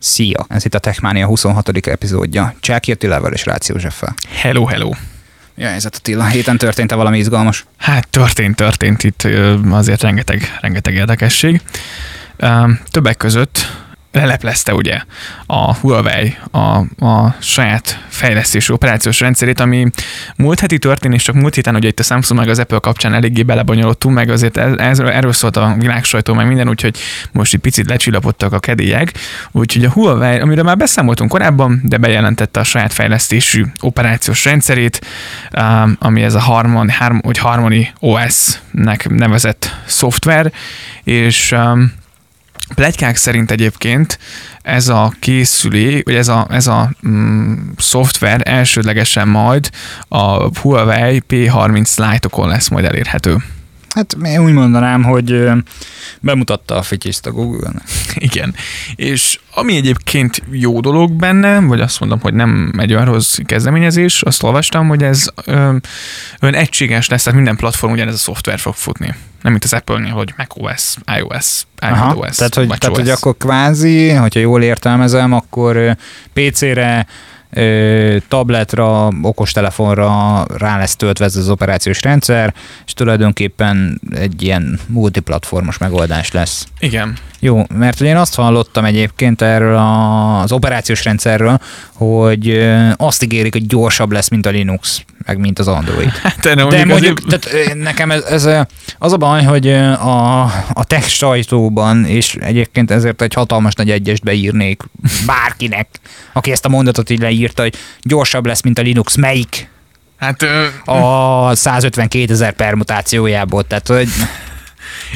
Szia! Ez itt a Techmania 26. epizódja. Csáki Attilával és Rácz Józseffel. Hello, hello! Ja, ez a Attila. Héten történt-e valami izgalmas? Hát történt, történt itt azért rengeteg, rengeteg érdekesség. Többek között leleplezte ugye a Huawei a, a saját fejlesztésű operációs rendszerét, ami múlt heti történés, csak múlt héten ugye itt a Samsung meg az Apple kapcsán eléggé belebonyolódtunk, meg azért ez, ez, erről szólt a világsajtó, meg minden, úgyhogy most egy picit lecsillapodtak a kedélyek. Úgyhogy a Huawei, amiről már beszámoltunk korábban, de bejelentette a saját fejlesztésű operációs rendszerét, um, ami ez a Harmony, Harmony OS-nek nevezett szoftver, és um, Plegykák szerint egyébként ez a készülé, vagy ez a, ez a mm, szoftver elsődlegesen majd a Huawei P30 Lite-okon lesz majd elérhető. Hát én úgy mondanám, hogy bemutatta a fityiszt a google -nek. Igen, és ami egyébként jó dolog benne, vagy azt mondom, hogy nem egy olyan rossz kezdeményezés, azt olvastam, hogy ez olyan egységes lesz, tehát minden platform ugyanez a szoftver fog futni. Nem mint az Apple-nél, hogy macOS, iOS, iPadOS, tehát, hogy, tehát, hogy akkor kvázi, hogyha jól értelmezem, akkor PC-re tabletra, okostelefonra rá lesz töltve ez az operációs rendszer, és tulajdonképpen egy ilyen multiplatformos megoldás lesz. Igen. Jó, mert én azt hallottam egyébként erről az operációs rendszerről, hogy azt ígérik, hogy gyorsabb lesz, mint a Linux, meg mint az Android. Hát, de mondjuk, mondjuk tehát nekem ez, ez, az a baj, hogy a, a tech sajtóban, és egyébként ezért egy hatalmas nagy egyest beírnék bárkinek, aki ezt a mondatot így leírta, hogy gyorsabb lesz, mint a Linux, melyik? Hát, ö... a 152 ezer permutációjából, tehát hogy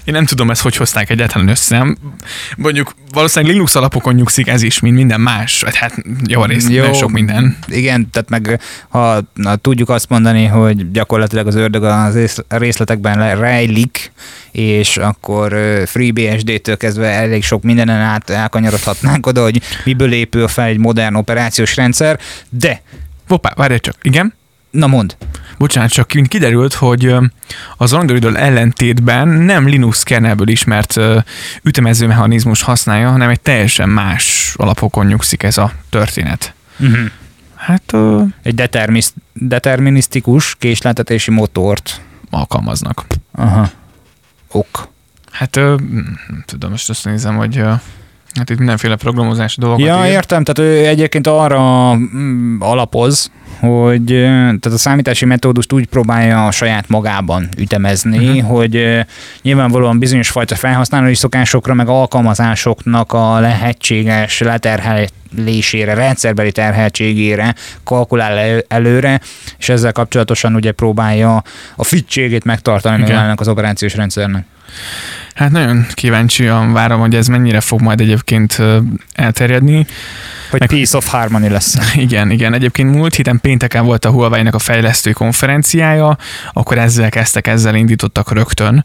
én nem tudom, ezt hogy hozták egyáltalán össze. Mondjuk valószínűleg Linux alapokon nyugszik ez is, mint minden más. Hát jó rész, Jó, sok minden. Igen, tehát meg ha na, tudjuk azt mondani, hogy gyakorlatilag az ördög az részletekben rejlik, és akkor FreeBSD-től kezdve elég sok mindenen át elkanyarodhatnánk oda, hogy miből épül fel egy modern operációs rendszer, de... Hoppá, várj csak, igen? Na mond. Bocsánat, csak kiderült, hogy az android ellentétben nem Linux kernelből ismert ütemező mechanizmus használja, hanem egy teljesen más alapokon nyugszik ez a történet. Uh-huh. Hát... Uh, egy determis- determinisztikus késletetési motort alkalmaznak. Aha. Ok. Hát uh, nem tudom, most azt nézem, hogy Hát itt mindenféle programozási dolgokat Ja, ír. értem, tehát ő egyébként arra mm, alapoz, hogy tehát a számítási metódust úgy próbálja a saját magában ütemezni, uh-huh. hogy nyilvánvalóan bizonyos fajta felhasználói szokásokra, meg alkalmazásoknak a lehetséges leterhelésére, rendszerbeli terheltségére kalkulál előre, és ezzel kapcsolatosan ugye próbálja a fittségét megtartani okay. az operációs rendszernek. Hát nagyon kíváncsian várom, hogy ez mennyire fog majd egyébként elterjedni. Hogy Meg, Peace of Harmony lesz. Igen, igen. Egyébként múlt héten pénteken volt a Huawei-nek a fejlesztő konferenciája, akkor ezzel kezdtek, ezzel indítottak rögtön,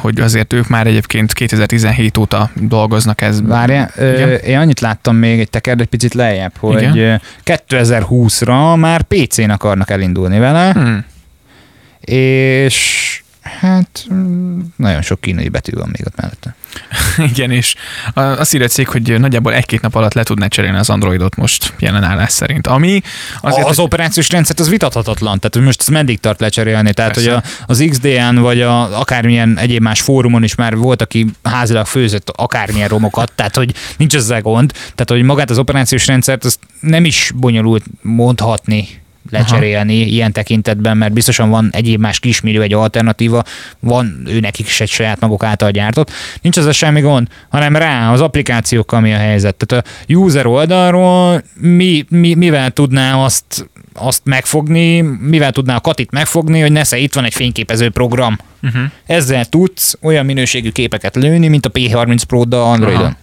hogy azért ők már egyébként 2017 óta dolgoznak ez. Várja, én annyit láttam még, egy tekerd egy picit lejjebb, hogy igen? 2020-ra már PC-n akarnak elindulni vele, hmm. és Hát mm, nagyon sok kínai betű van még ott mellette. Igen, és azt írja a cég, hogy nagyjából egy-két nap alatt le tudná cserélni az Androidot most jelen állás szerint. Ami azért, az hogy... operációs rendszert az vitathatatlan, tehát most ez meddig tart lecserélni, tehát Persze. hogy a, az XDN vagy a, akármilyen egyéb más fórumon is már volt, aki házilag főzött akármilyen romokat, tehát hogy nincs ezzel gond, tehát hogy magát az operációs rendszert azt nem is bonyolult mondhatni lecserélni Aha. ilyen tekintetben, mert biztosan van egyéb más kismillió, egy alternatíva, van ő nekik is egy saját maguk által gyártott. Nincs ez semmi gond, hanem rá az applikációkkal mi a helyzet. Tehát a user oldalról mi, mi, mivel tudná azt azt megfogni, mivel tudná a katit megfogni, hogy nesze, itt van egy fényképező program. Uh-huh. Ezzel tudsz olyan minőségű képeket lőni, mint a P30 Pro-da Androidon. Aha.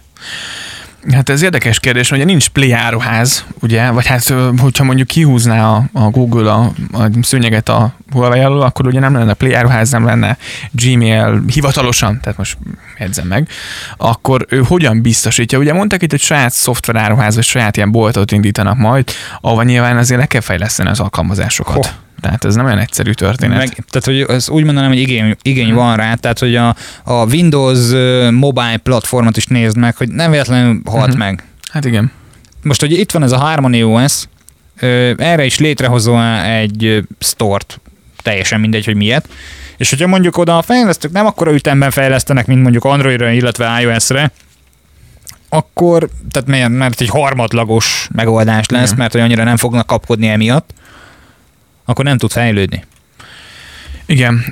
Hát ez érdekes kérdés, ugye nincs Play áruház, ugye, vagy hát hogyha mondjuk kihúzná a, a Google a, a szőnyeget a Huawei alól, akkor ugye nem lenne Play áruház, nem lenne Gmail hivatalosan, tehát most jegyzem meg, akkor ő hogyan biztosítja? Ugye mondták itt, hogy saját szoftver áruház, vagy saját ilyen boltot indítanak majd, ahova nyilván azért le kell fejleszteni az alkalmazásokat. Oh. Tehát ez nem olyan egyszerű történet. Meg, tehát, hogy ez úgy mondanám, hogy igény, igény hmm. van rá, tehát, hogy a, a Windows mobile platformot is nézd meg, hogy nem véletlenül halt hmm. meg. Hát igen. Most, hogy itt van ez a Harmony OS, erre is létrehozol egy stort, teljesen mindegy, hogy miért. És hogyha mondjuk oda a fejlesztők nem akkora ütemben fejlesztenek, mint mondjuk Androidra, illetve iOS-re, akkor, tehát mert, mert egy harmadlagos megoldás lesz, Igen. mert hogy annyira nem fognak kapkodni emiatt, akkor nem tud fejlődni. Igen,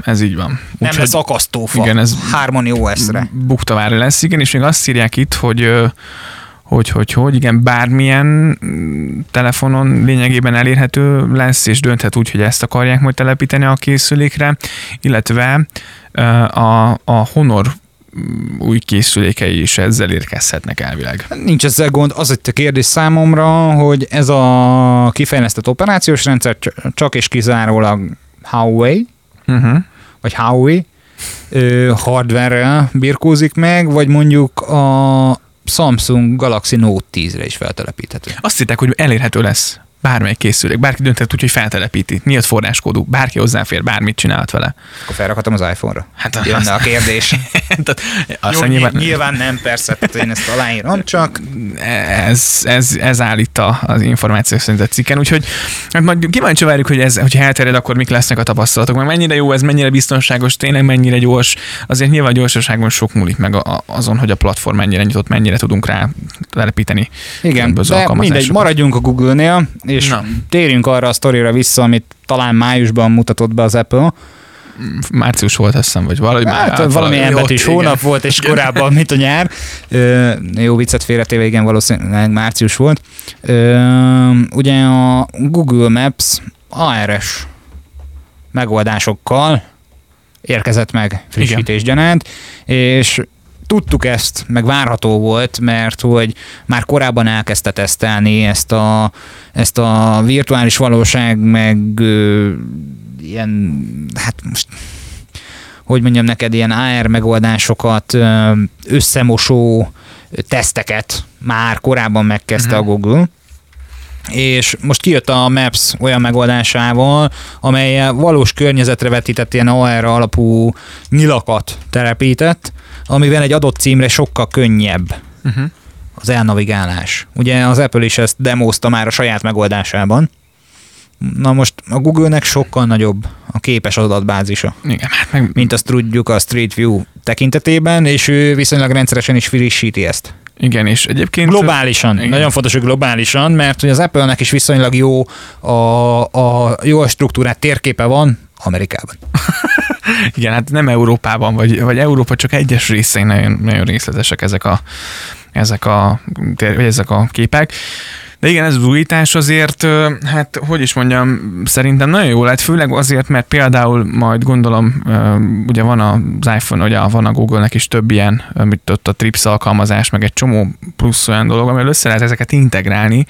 ez így van. Úgy, nem lesz akasztófa igen, ez Harmony OS-re. Buktavára lesz, igen, és még azt írják itt, hogy hogy, hogy, hogy, igen, bármilyen telefonon lényegében elérhető lesz, és dönthet úgy, hogy ezt akarják majd telepíteni a készülékre, illetve a, a Honor új készülékei is ezzel érkezhetnek elvileg. Nincs ezzel gond. Az egy kérdés számomra, hogy ez a kifejlesztett operációs rendszer csak és kizárólag Huawei, uh-huh. vagy Huawei hardware birkózik meg, vagy mondjuk a Samsung Galaxy Note 10-re is feltelepíthető. Azt hittek, hogy elérhető lesz bármely készülék, bárki dönthet úgy, hogy feltelepíti. Az forráskódú, bárki hozzáfér, bármit csinálhat vele. Akkor felrakhatom az iPhone-ra. Hát Jönne azt... a kérdés. tehát, Jó, nyilván... nyilván nem, persze, tehát én ezt aláírom, csak... Ez, ez, ez állít az információ szerint a cikken, úgyhogy hát majd kíváncsi várjuk, hogy ez, hogyha elterjed, akkor mik lesznek a tapasztalatok, meg mennyire jó ez, mennyire biztonságos, tényleg mennyire gyors. Azért nyilván a gyorsaságon sok múlik meg azon, hogy a platform mennyire nyitott, mennyire tudunk rá telepíteni. Igen, de mindegy, maradjunk a Google-nél, és Na. térjünk arra a sztorira vissza, amit talán májusban mutatott be az Apple. Március volt, azt hiszem, vagy valahogy hát, már valami is hónap volt, és korábban, mint a nyár. Ö, jó viccet félretéve, igen, valószínűleg március volt. Ö, ugye a Google Maps ARS megoldásokkal érkezett meg frissítés gyanánt, és tudtuk ezt, meg várható volt, mert hogy már korábban elkezdte tesztelni ezt a, ezt a virtuális valóság, meg ö, ilyen, hát most hogy mondjam neked, ilyen AR megoldásokat, összemosó teszteket már korábban megkezdte uh-huh. a mhm. Google, és most kijött a Maps olyan megoldásával, amely valós környezetre vetített ilyen AR alapú nyilakat telepített, amivel egy adott címre sokkal könnyebb uh-huh. az elnavigálás. Ugye az Apple is ezt demozta már a saját megoldásában. Na most a Google-nek sokkal nagyobb a képes adatbázisa. Igen, hát meg... Mint azt tudjuk a Street View tekintetében, és ő viszonylag rendszeresen is frissíti ezt. Igen, és egyébként... Globálisan. Igen. Nagyon fontos, hogy globálisan, mert hogy az Apple-nek is viszonylag jó a, a jó struktúrát térképe van Amerikában. Igen, hát nem Európában, vagy, vagy Európa csak egyes részein nagyon, nagyon részletesek ezek a, ezek a, ezek a képek. De igen, ez az újítás azért, hát hogy is mondjam, szerintem nagyon jó lett, főleg azért, mert például majd gondolom, ugye van az iPhone, ugye van a Google-nek is több ilyen, amit ott a Trips alkalmazás, meg egy csomó plusz olyan dolog, amivel össze lehet ezeket integrálni,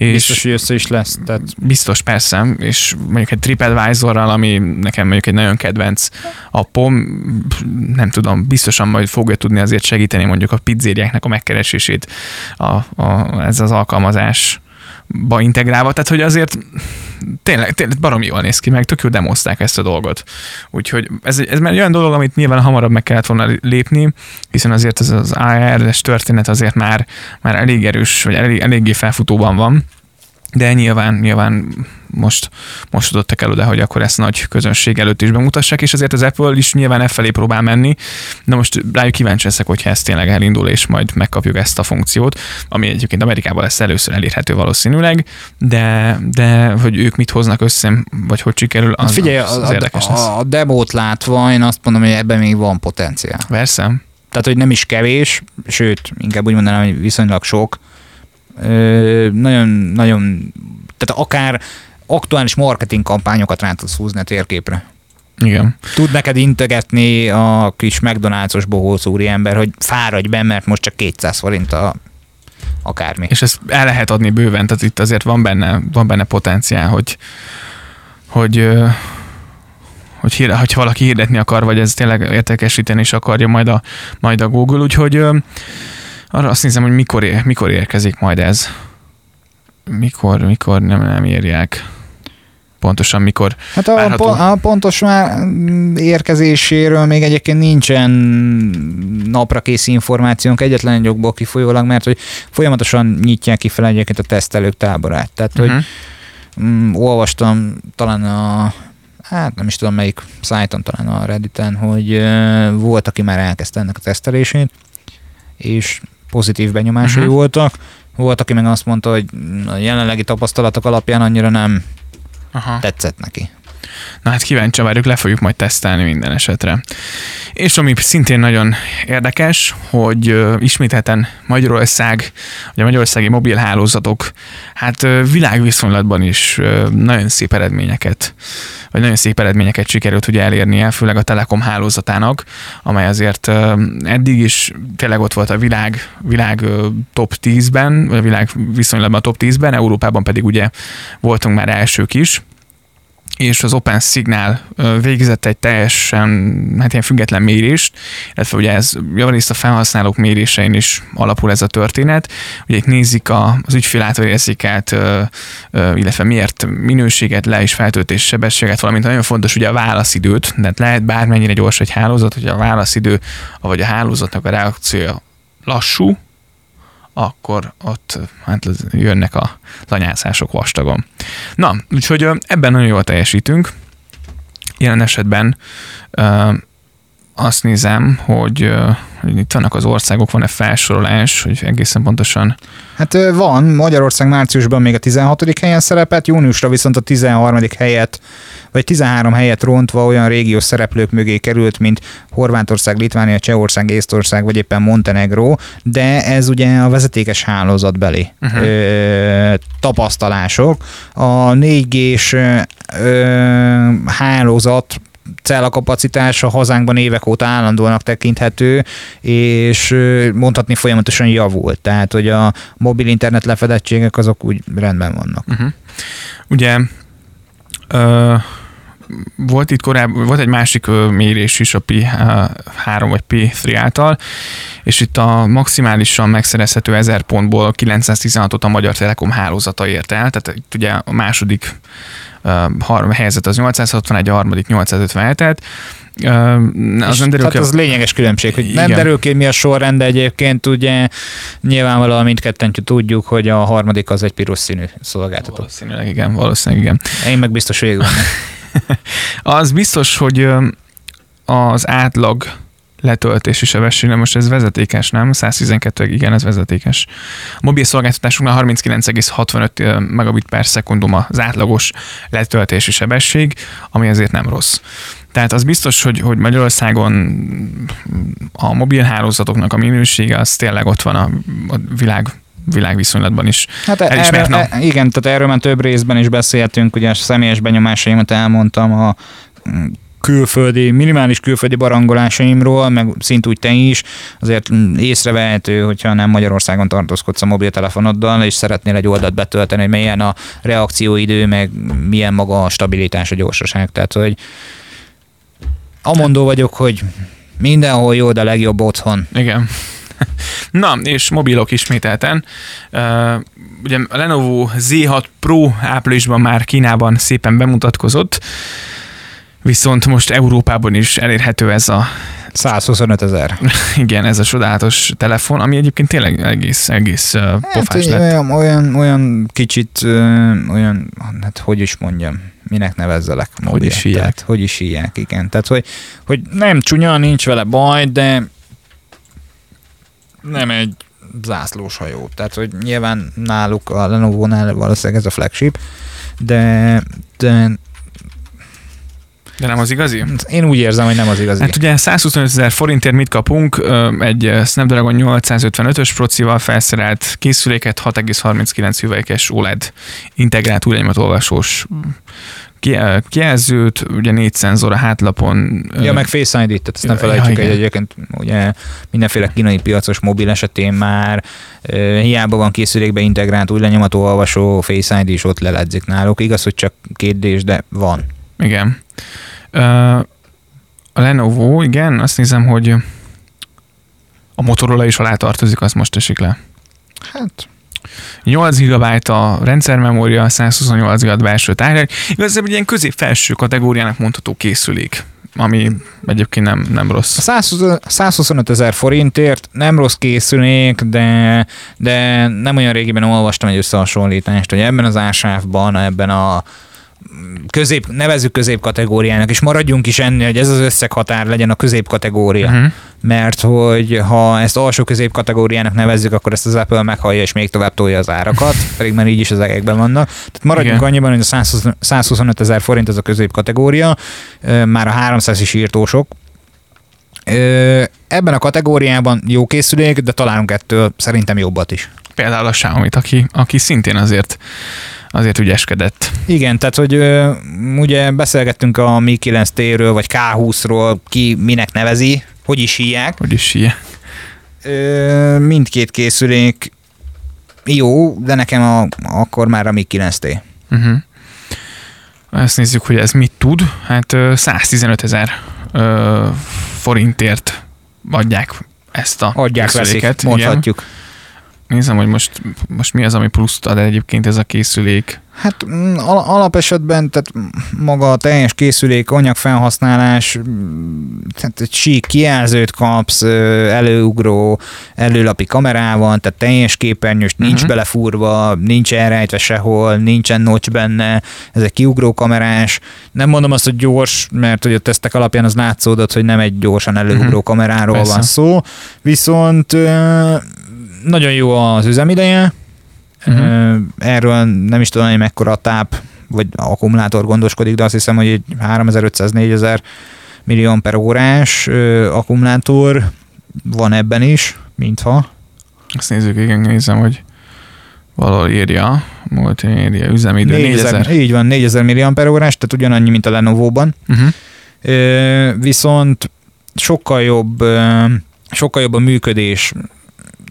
és biztos, hogy össze is lesz. Tehát... Biztos, persze, és mondjuk egy TripAdvisor-ral, ami nekem mondjuk egy nagyon kedvenc appom, nem tudom, biztosan majd fogja tudni azért segíteni mondjuk a pizzériáknak a megkeresését a, a, ez az alkalmazás ba integrálva, tehát hogy azért tényleg, tényleg baromi jól néz ki, meg tök jó demozták ezt a dolgot. Úgyhogy ez, ez már olyan dolog, amit nyilván hamarabb meg kellett volna lépni, hiszen azért ez az AR-es történet azért már, már elég erős, vagy elég, eléggé felfutóban van de nyilván, nyilván most, most adottak el oda, hogy akkor ezt nagy közönség előtt is bemutassák, és azért az Apple is nyilván e felé próbál menni. Na most rájuk kíváncsi leszek, hogyha ez tényleg elindul, és majd megkapjuk ezt a funkciót, ami egyébként Amerikában lesz először elérhető valószínűleg, de, de hogy ők mit hoznak össze, vagy hogy sikerül, az, Figyelj, az, az a, érdekes a, lesz. a demót látva én azt mondom, hogy ebben még van potenciál. Persze. Tehát, hogy nem is kevés, sőt, inkább úgy mondanám, hogy viszonylag sok, nagyon, nagyon, tehát akár aktuális marketing kampányokat rá tudsz húzni a térképre. Igen. Tud neked integetni a kis McDonald's-os bohóc ember, hogy fáradj be, mert most csak 200 forint a akármi. És ezt el lehet adni bőven, tehát itt azért van benne, van benne potenciál, hogy, hogy hogy, hír, hogy valaki hirdetni akar, vagy ez tényleg értékesíteni is akarja majd a, majd a Google, úgyhogy arra azt nézem, hogy mikor, ér, mikor érkezik majd ez. Mikor, mikor nem, nem érják. pontosan mikor Hát a, várható? a pontos már érkezéséről még egyébként nincsen napra kész információnk egyetlen egy jogból kifolyólag, mert hogy folyamatosan nyitják ki fel egyébként a tesztelők táborát. Tehát, hogy Uh-huh. mm, olvastam talán a hát nem is tudom melyik szájton, talán a Redditen, hogy uh, volt, aki már elkezdte ennek a tesztelését, és pozitív benyomásai uh-huh. voltak. Volt, aki meg azt mondta, hogy a jelenlegi tapasztalatok alapján annyira nem Aha. tetszett neki. Na hát kíváncsi várjuk, le fogjuk majd tesztelni minden esetre. És ami szintén nagyon érdekes, hogy ismételten Magyarország, vagy a magyarországi mobilhálózatok, hát világviszonylatban is nagyon szép eredményeket, vagy nagyon szép eredményeket sikerült ugye elérnie, főleg a Telekom hálózatának, amely azért eddig is tényleg ott volt a világ, világ top 10-ben, vagy a világ viszonylatban a top 10-ben, Európában pedig ugye voltunk már elsők is, és az Open Signal végzett egy teljesen hát ilyen független mérést, illetve ugye ez javarészt a felhasználók mérésein is alapul ez a történet. Ugye itt nézik a, az ügyfél által érzékelt, illetve miért minőséget, le és feltöltés sebességet, valamint nagyon fontos ugye a válaszidőt, tehát lehet bármennyire gyors egy hálózat, hogy a válaszidő, vagy a hálózatnak a reakciója lassú, akkor ott hát jönnek a lanyászások vastagon. Na, úgyhogy ebben nagyon jól teljesítünk. Jelen esetben azt nézem, hogy, hogy itt vannak az országok, van-e felsorolás, hogy egészen pontosan Hát van, Magyarország márciusban még a 16. helyen szerepelt, júniusra viszont a 13. helyet, vagy 13 helyet rontva olyan régiós szereplők mögé került, mint Horvátország, Litvánia, Csehország, Észtország, vagy éppen Montenegro, de ez ugye a vezetékes hálózatbeli uh-huh. ö, tapasztalások. A 4G-s ö, ö, hálózat cellakapacitása hazánkban évek óta állandónak tekinthető, és mondhatni folyamatosan javult. Tehát, hogy a mobil internet lefedettségek azok úgy rendben vannak. Uh-huh. Ugye ö, volt itt korábban, volt egy másik mérés is a P3 vagy P3 által, és itt a maximálisan megszerezhető 1000 pontból 916-ot a Magyar Telekom hálózata ért el, tehát itt ugye a második har- helyzet az 861, a harmadik 857-et. Ö, Az nem derül tehát ki, az lényeges különbség, hogy nem Igen. derül ki, mi a sorrend, de egyébként ugye nyilvánvalóan mindketten tudjuk, hogy a harmadik az egy piros színű szolgáltató. valószínűleg igen, valószínűleg igen. Én meg biztos végig vannak. Az biztos, hogy az átlag letöltési sebesség, de most ez vezetékes, nem? 112, igen, ez vezetékes. A mobil szolgáltatásunknál 39,65 megabit per szekundum az átlagos letöltési sebesség, ami azért nem rossz. Tehát az biztos, hogy, hogy Magyarországon a mobilhálózatoknak a minősége az tényleg ott van a, a világ világviszonylatban is. Hát Elismert, erről, e, igen, tehát erről már több részben is beszéltünk, ugye a személyes benyomásaimat elmondtam a külföldi, minimális külföldi barangolásaimról, meg szintúgy te is, azért észrevehető, hogyha nem Magyarországon tartózkodsz a mobiltelefonoddal, és szeretnél egy oldalt betölteni, hogy milyen a reakcióidő, meg milyen maga a stabilitás, a gyorsaság. Tehát, hogy amondó vagyok, hogy mindenhol jó, de legjobb otthon. Igen. Na, és mobilok ismételten. Uh, ugye a Lenovo Z6 Pro áprilisban már Kínában szépen bemutatkozott, viszont most Európában is elérhető ez a, 125 ezer. igen, ez a csodálatos telefon, ami egyébként tényleg egész, egész uh, pofás Hát, lett. olyan, olyan, olyan kicsit, olyan, hát hogy is mondjam, minek nevezzelek mobil. is hívják? Tehát, hogy is hívják, igen. Tehát, hogy, hogy nem csúnya, nincs vele baj, de nem egy zászlós hajó. Tehát, hogy nyilván náluk, a Lenovo-nál valószínűleg ez a flagship, de, de De nem az igazi? én úgy érzem, hogy nem az igazi. Hát ugye 125 ezer forintért mit kapunk? Egy Snapdragon 855-ös procival felszerelt készüléket, 6,39 hüvelykes OLED integrált olvasós ö, kijelzőt, ugye négy szenzor a hátlapon. Ja, meg Face ID, tehát ezt nem Ja, felejtsük, igen. hogy egyébként ugye mindenféle kínai piacos mobil esetén már hiába van készülékbe integrált új lenyomató olvasó Face ID is ott leledzik náluk. Igaz, hogy csak kérdés, de van. Igen. A Lenovo, igen, azt nézem, hogy a Motorola is alá tartozik, az most esik le. Hát 8 GB a rendszermemória, 128 GB belső tárhely. Igazából egy ilyen közép-felső kategóriának mondható készülék ami egyébként nem, nem rossz. A 125 ezer forintért nem rossz készülék, de, de nem olyan régiben olvastam egy összehasonlítást, hogy ebben az ásávban, ebben a közép, nevezük középkategóriának, és maradjunk is ennél, hogy ez az összeghatár legyen a középkategória. Uh-huh. Mert hogy ha ezt alsó középkategóriának nevezzük, akkor ezt az Apple meghallja, és még tovább tolja az árakat, pedig már így is az egekben vannak. Tehát maradjunk Igen. annyiban, hogy a 125 ezer forint az a középkategória, már a 300 is írtósok, Ebben a kategóriában jó készülék, de találunk ettől szerintem jobbat is. Például a xiaomi aki, aki szintén azért azért ügyeskedett. Igen, tehát hogy ugye beszélgettünk a Mi 9T-ről, vagy K20-ról, ki minek nevezi, hogy is hívják. Hogy is hívják. Mindkét készülék jó, de nekem a, akkor már a Mi 9T. Uh-huh. Ezt nézzük, hogy ez mit tud. Hát 115 ezer forintért adják ezt a Adják, veszik, mondhatjuk. Igen. Nézem, hogy most, most mi az, ami pluszt ad egyébként ez a készülék. Hát mm, alapesetben, tehát maga a teljes készülék, anyagfelhasználás, mm, tehát egy sík kijelzőt kapsz, előugró, előlapi kamerával, tehát teljes képernyős, nincs uh-huh. belefúrva, nincs elrejtve sehol, nincsen notch benne, ez egy kiugró kamerás. Nem mondom azt, hogy gyors, mert hogy a tesztek alapján az látszódott, hogy nem egy gyorsan előugró uh-huh. kameráról Persze. van szó, viszont nagyon jó az üzemideje, uh-huh. erről nem is tudom, hogy mekkora a táp, vagy akkumulátor gondoskodik, de azt hiszem, hogy egy 3500-4000 millió per órás akkumulátor van ebben is, mintha. Azt nézzük, igen, nézem, hogy valahol írja, multimédia üzemidő 4000. 4000. Így van, 4000 millió per órás, tehát ugyanannyi, mint a Lenovo-ban. Uh-huh. Viszont sokkal jobb, sokkal jobb a működés,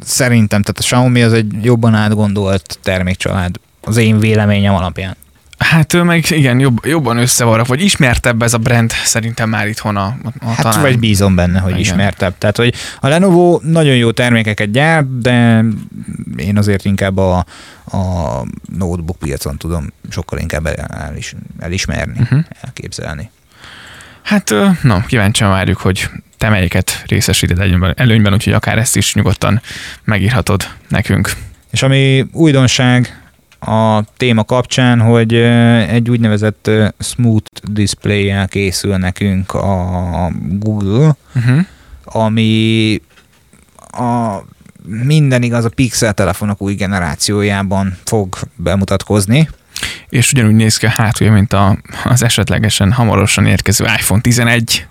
szerintem, tehát a Xiaomi az egy jobban átgondolt termékcsalád az én véleményem alapján. Hát meg igen, jobb, jobban összevarra, vagy ismertebb ez a brand szerintem már itthon a, a Hát talán. vagy bízom benne, hogy igen. ismertebb. Tehát, hogy a Lenovo nagyon jó termékeket gyárt, de én azért inkább a, a notebook piacon tudom sokkal inkább el, is, elismerni, uh-huh. elképzelni. Hát, na, kíváncsian várjuk, hogy te melyiket részesíted előnyben, előnyben, úgyhogy akár ezt is nyugodtan megírhatod nekünk. És ami újdonság a téma kapcsán, hogy egy úgynevezett smooth display készül nekünk a Google, uh-huh. ami a minden igaz a Pixel telefonok új generációjában fog bemutatkozni. És ugyanúgy néz ki a hátulja, mint a, az esetlegesen hamarosan érkező iPhone 11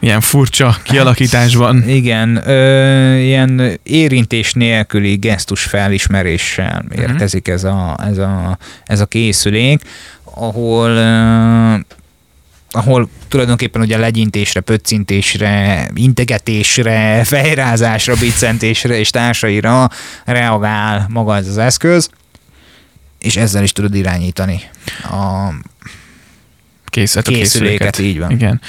milyen furcsa kialakításban. Hát, igen, ö, ilyen érintés nélküli gesztus felismeréssel mhm. érkezik uh-huh. ez, a, ez, a, ez a készülék, ahol ö, ahol tulajdonképpen ugye legyintésre, pöccintésre, integetésre, fejrázásra, biccentésre és társaira reagál maga ez az eszköz, és ezzel is tudod irányítani a készület, készüléket. Így van. Igen.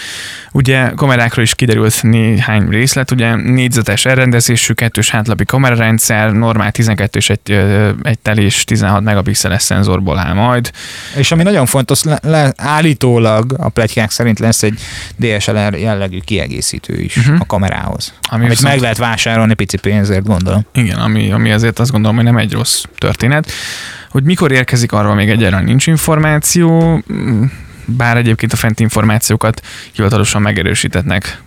Ugye kamerákról is kiderült néhány részlet, ugye négyzetes elrendezésű, kettős hátlapi kamerarendszer, normál 12 és egy, egy telés 16 megapixeles szenzorból áll majd. És ami nagyon fontos, le, le, állítólag a pletykák szerint lesz egy DSLR jellegű kiegészítő is uh-huh. a kamerához. Ami amit meg lehet vásárolni pici pénzért, gondolom. Igen, ami, ami azért azt gondolom, hogy nem egy rossz történet. Hogy mikor érkezik, arról még egyáltalán nincs információ bár egyébként a fent információkat hivatalosan megerősítetnek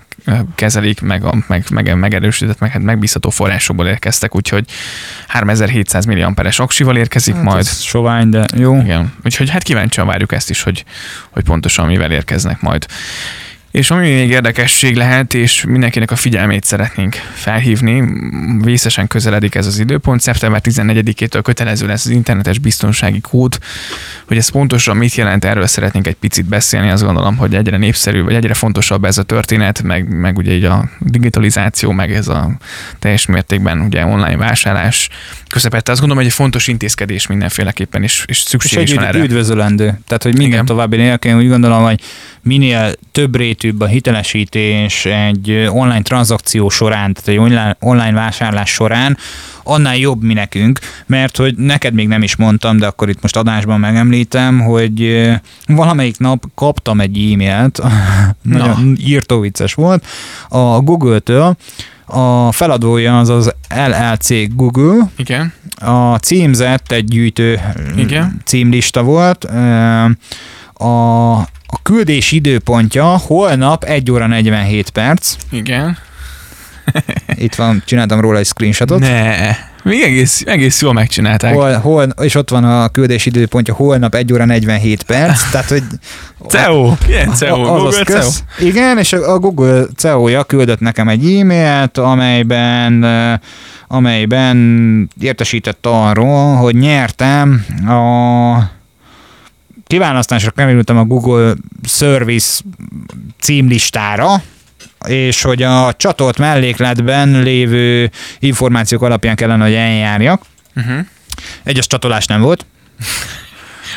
kezelik, meg, meg, meg megerősített, meg hát megbízható forrásokból érkeztek, úgyhogy 3700 millió amperes aksival érkezik hát majd. sovány, de jó. Igen, úgyhogy hát kíváncsian várjuk ezt is, hogy, hogy pontosan mivel érkeznek majd. És ami még érdekesség lehet, és mindenkinek a figyelmét szeretnénk felhívni, vészesen közeledik ez az időpont, szeptember 14-től kötelező lesz az internetes biztonsági kód, hogy ez pontosan mit jelent, erről szeretnénk egy picit beszélni, azt gondolom, hogy egyre népszerű, vagy egyre fontosabb ez a történet, meg, meg ugye így a digitalizáció, meg ez a teljes mértékben ugye online vásárlás közepette. Azt gondolom, hogy egy fontos intézkedés mindenféleképpen, és, és szükség és is van erre. üdvözölendő. Tehát, hogy minden Igen. további nélkül, úgy gondolom, hogy minél több rétű egyszerűbb a hitelesítés egy online tranzakció során, tehát egy online, online vásárlás során, annál jobb mi nekünk, mert hogy neked még nem is mondtam, de akkor itt most adásban megemlítem, hogy valamelyik nap kaptam egy e-mailt, nagyon írtó vicces volt, a Google-től, a feladója az az LLC Google. Igen. A címzett egy gyűjtő Igen. címlista volt. A, a küldés időpontja holnap 1 óra 47 perc. Igen. Itt van, csináltam róla egy screenshotot. Ne, még egész, egész jól megcsinálták. Hol, hol, és ott van a küldés időpontja holnap 1 óra 47 perc, tehát hogy... CEO, ilyen CEO, az Google CEO. Igen, és a Google CEO-ja küldött nekem egy e-mailt, amelyben amelyben értesített arról, hogy nyertem a kiválasztásra kerültem a Google Service címlistára, és hogy a csatolt mellékletben lévő információk alapján kellene, hogy eljárjak. Uh-huh. Egyes csatolás nem volt.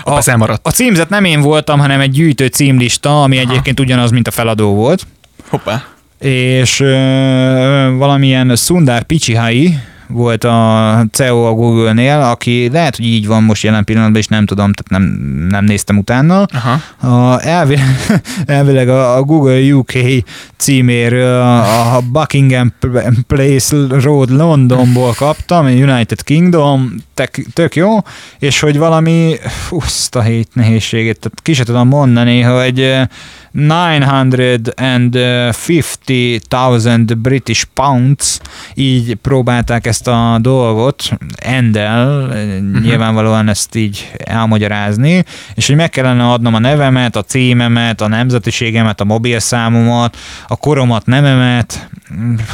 A, az elmaradt. A címzet nem én voltam, hanem egy gyűjtő címlista, ami Aha. egyébként ugyanaz, mint a feladó volt. Hoppá. És ö, valamilyen Sundar Pichihai, volt a CEO a Google-nél, aki lehet, hogy így van most jelen pillanatban, és nem tudom, tehát nem, nem néztem utána. Aha. A, elvileg, elvileg a, Google UK címéről a Buckingham Place Road Londonból kaptam, United Kingdom, tök, tök jó, és hogy valami, fuszt a hét nehézségét, tehát ki se tudom mondani, hogy 950,000 British Pounds, így próbálták ezt a dolgot Endel, uh-huh. nyilvánvalóan ezt így elmagyarázni, és hogy meg kellene adnom a nevemet, a címemet, a nemzetiségemet, a mobilszámomat, a koromat, nememet,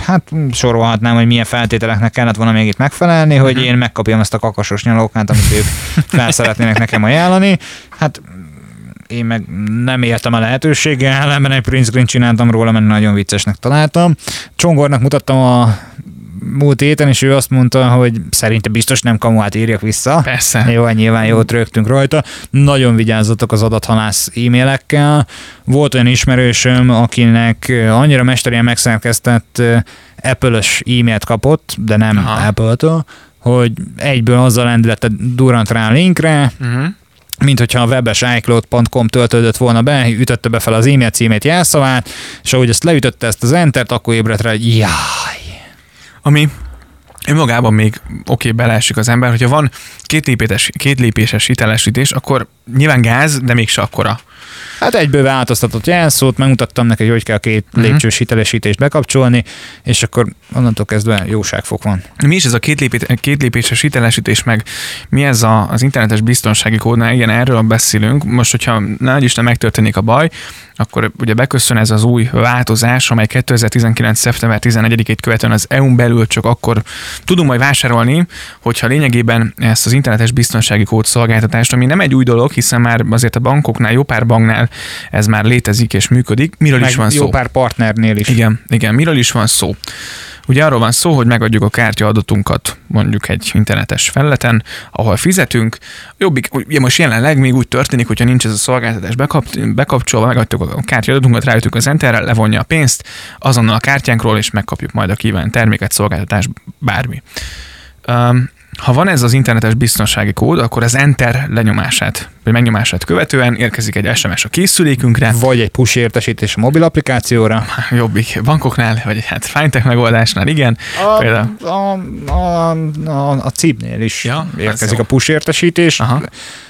hát sorolhatnám, hogy milyen feltételeknek kellett volna még itt megfelelni, hogy mhm. én megkapjam ezt a kakasos nyalókát, amit ők fel szeretnének nekem ajánlani. Hát én meg nem éltem a lehetőséggel, ellenben egy print screen csináltam róla, mert nagyon viccesnek találtam. Csongornak mutattam a múlt héten, és ő azt mondta, hogy szerinte biztos nem kamuát írjak vissza. Persze. Jó, nyilván jót rögtünk rajta. Nagyon vigyázzatok az adathalász e-mailekkel. Volt olyan ismerősöm, akinek annyira mesterien megszerkesztett Apple-ös e-mailt kapott, de nem Aha. Apple-től, hogy egyből azzal lendülete durant rá a linkre, uh-huh mint hogyha a webes iCloud.com töltődött volna be, ütötte be fel az e-mail címét, jelszavát, és ahogy ezt leütötte ezt az entert, akkor ébredt rá, hogy jaj. Ami önmagában még oké, okay, beleesik az ember, hogyha van két, lépéses, két lépéses hitelesítés, akkor nyilván gáz, de mégse akkora. Hát egyből változtatott jelszót, megmutattam neki, hogy hogy kell a két uh-huh. lépcsős hitelesítést bekapcsolni, és akkor onnantól kezdve jóságfok van. Mi is ez a két, lépé, két lépéses hitelesítés, meg mi ez a, az internetes biztonsági kódnál, igen, erről beszélünk. Most, hogyha nagy Isten megtörténik a baj, akkor ugye beköszön ez az új változás, amely 2019. szeptember 11-ét követően az EU-n belül csak akkor tudunk majd vásárolni, hogyha lényegében ezt az internetes biztonsági kód szolgáltatást, ami nem egy új dolog, hiszen már azért a bankoknál, jó pár banknál ez már létezik és működik. Miről Meg is van jó szó? Jó pár partnernél is. Igen, igen, miről is van szó? Ugye arról van szó, hogy megadjuk a kártya adatunkat mondjuk egy internetes felületen, ahol fizetünk. Jobbik, ugye most jelenleg még úgy történik, hogyha nincs ez a szolgáltatás bekap, bekapcsolva, megadjuk a kártya adatunkat, ráütünk az enterre, levonja a pénzt azonnal a kártyánkról, és megkapjuk majd a kívánt terméket, szolgáltatást, bármi. Um, ha van ez az internetes biztonsági kód, akkor az Enter lenyomását, vagy megnyomását követően érkezik egy SMS a készülékünkre. Vagy egy push értesítés a mobil applikációra. Jobbik bankoknál, vagy hát fintech megoldásnál, igen. A, Például... a, a, a, a cipnél is ja, érkezik a push értesítés. Aha.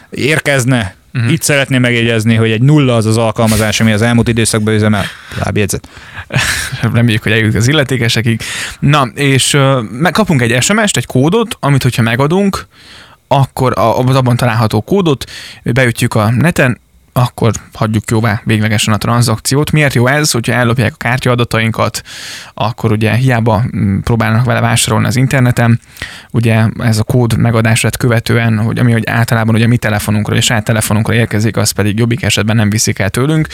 Érkezne Uh-huh. Itt szeretném megjegyezni, hogy egy nulla az az alkalmazás, ami az elmúlt időszakban üzemel. Lábjegyzet. Reméljük, hogy eljut az illetékesekig. Na, és uh, kapunk egy SMS-t, egy kódot, amit hogyha megadunk, akkor a, abban található kódot beütjük a neten, akkor hagyjuk jóvá véglegesen a tranzakciót. Miért jó ez, hogyha ellopják a kártya adatainkat, akkor ugye hiába mm, próbálnak vele vásárolni az interneten, ugye ez a kód megadását követően, hogy ami hogy általában ugye mi telefonunkra és saját telefonunkra érkezik, az pedig jobbik esetben nem viszik el tőlünk,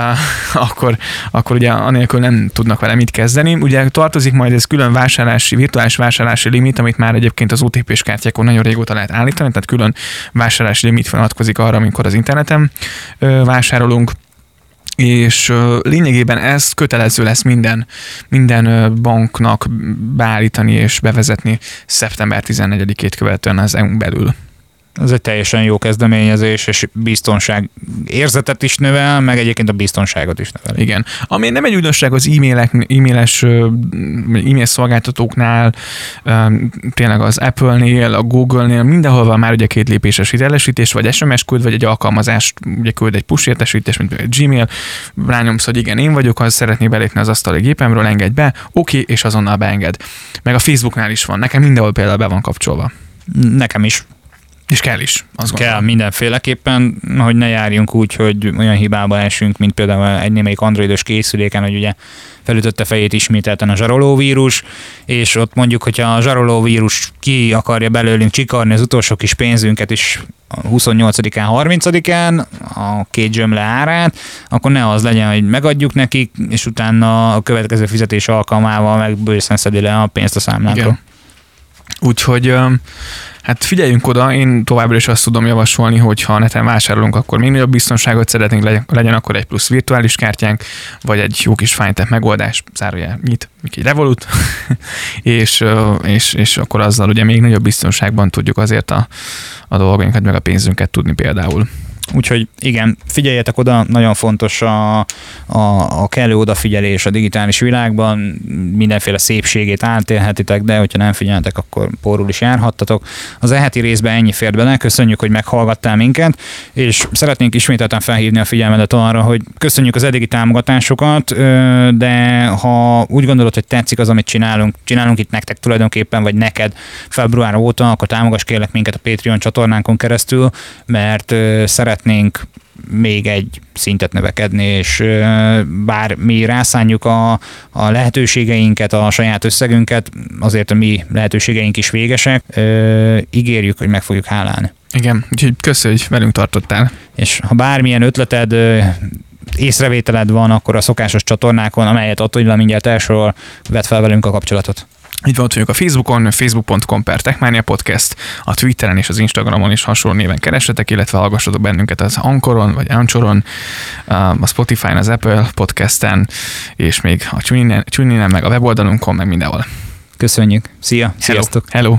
akkor, akkor ugye anélkül nem tudnak vele mit kezdeni. Ugye tartozik majd ez külön vásárlási, virtuális vásárlási limit, amit már egyébként az OTP-s kártyákon nagyon régóta lehet állítani, tehát külön vásárlási limit vonatkozik arra, amikor az interneten vásárolunk, és lényegében ez kötelező lesz minden, minden banknak beállítani és bevezetni szeptember 14-ét követően az EU-n belül. Ez egy teljesen jó kezdeményezés, és biztonság érzetet is növel, meg egyébként a biztonságot is növel. Igen. Ami nem egy újdonság az e-mailek, e-mailes e-mail szolgáltatóknál, tényleg az Apple-nél, a Google-nél, mindenhol van már ugye két lépéses hitelesítés, vagy SMS küld, vagy egy alkalmazást, ugye küld egy push értesítés, mint egy Gmail, rányomsz, hogy igen, én vagyok, az szeretné belépni az asztali gépemről, engedj be, oké, és azonnal beenged. Meg a Facebooknál is van, nekem mindenhol például be van kapcsolva. Nekem is. És kell is. Az kell gondolom. mindenféleképpen, hogy ne járjunk úgy, hogy olyan hibába esünk, mint például egy némelyik androidos készüléken, hogy ugye felütötte fejét ismételten a zsarolóvírus, és ott mondjuk, hogyha a zsarolóvírus ki akarja belőlünk csikarni az utolsó kis pénzünket is 28-án, 30-án a két zsömle árát, akkor ne az legyen, hogy megadjuk nekik, és utána a következő fizetés alkalmával meg bőszen szedi le a pénzt a számlánkról. Úgyhogy Hát figyeljünk oda, én továbbra is azt tudom javasolni, hogy ha neten vásárolunk, akkor még nagyobb biztonságot szeretnénk, legyen, akkor egy plusz virtuális kártyánk, vagy egy jó kis fájntep megoldás, zárójel nyit, egy Revolut, és, és, és akkor azzal ugye még nagyobb biztonságban tudjuk azért a, a dolgainkat, meg a pénzünket tudni például. Úgyhogy igen, figyeljetek oda, nagyon fontos a, a, a kellő odafigyelés a digitális világban, mindenféle szépségét átélhetitek, de hogyha nem figyeltek, akkor porul is járhattatok. Az eheti részben ennyi fért bele, köszönjük, hogy meghallgattál minket, és szeretnénk ismételten felhívni a figyelmedet arra, hogy köszönjük az eddigi támogatásokat, de ha úgy gondolod, hogy tetszik az, amit csinálunk, csinálunk itt nektek tulajdonképpen, vagy neked február óta, akkor támogass kérlek minket a Patreon csatornánkon keresztül, mert szeret szeretnénk még egy szintet növekedni, és bár mi rászánjuk a, a lehetőségeinket, a saját összegünket, azért a mi lehetőségeink is végesek, ígérjük, hogy meg fogjuk hálálni. Igen, úgyhogy köszönjük, hogy velünk tartottál. És ha bármilyen ötleted, észrevételed van, akkor a szokásos csatornákon, amelyet Attila mindjárt elsorol, vedd fel velünk a kapcsolatot. Így van, vagyunk a Facebookon, facebook.com per Techmania Podcast, a Twitteren és az Instagramon is hasonló néven keresetek, illetve hallgassatok bennünket az Anchoron, vagy Anchoron, a Spotify-n, az Apple Podcasten, és még a TuneIn-en, meg a weboldalunkon, meg mindenhol. Köszönjük. Szia. Hello. Sziasztok. Hello.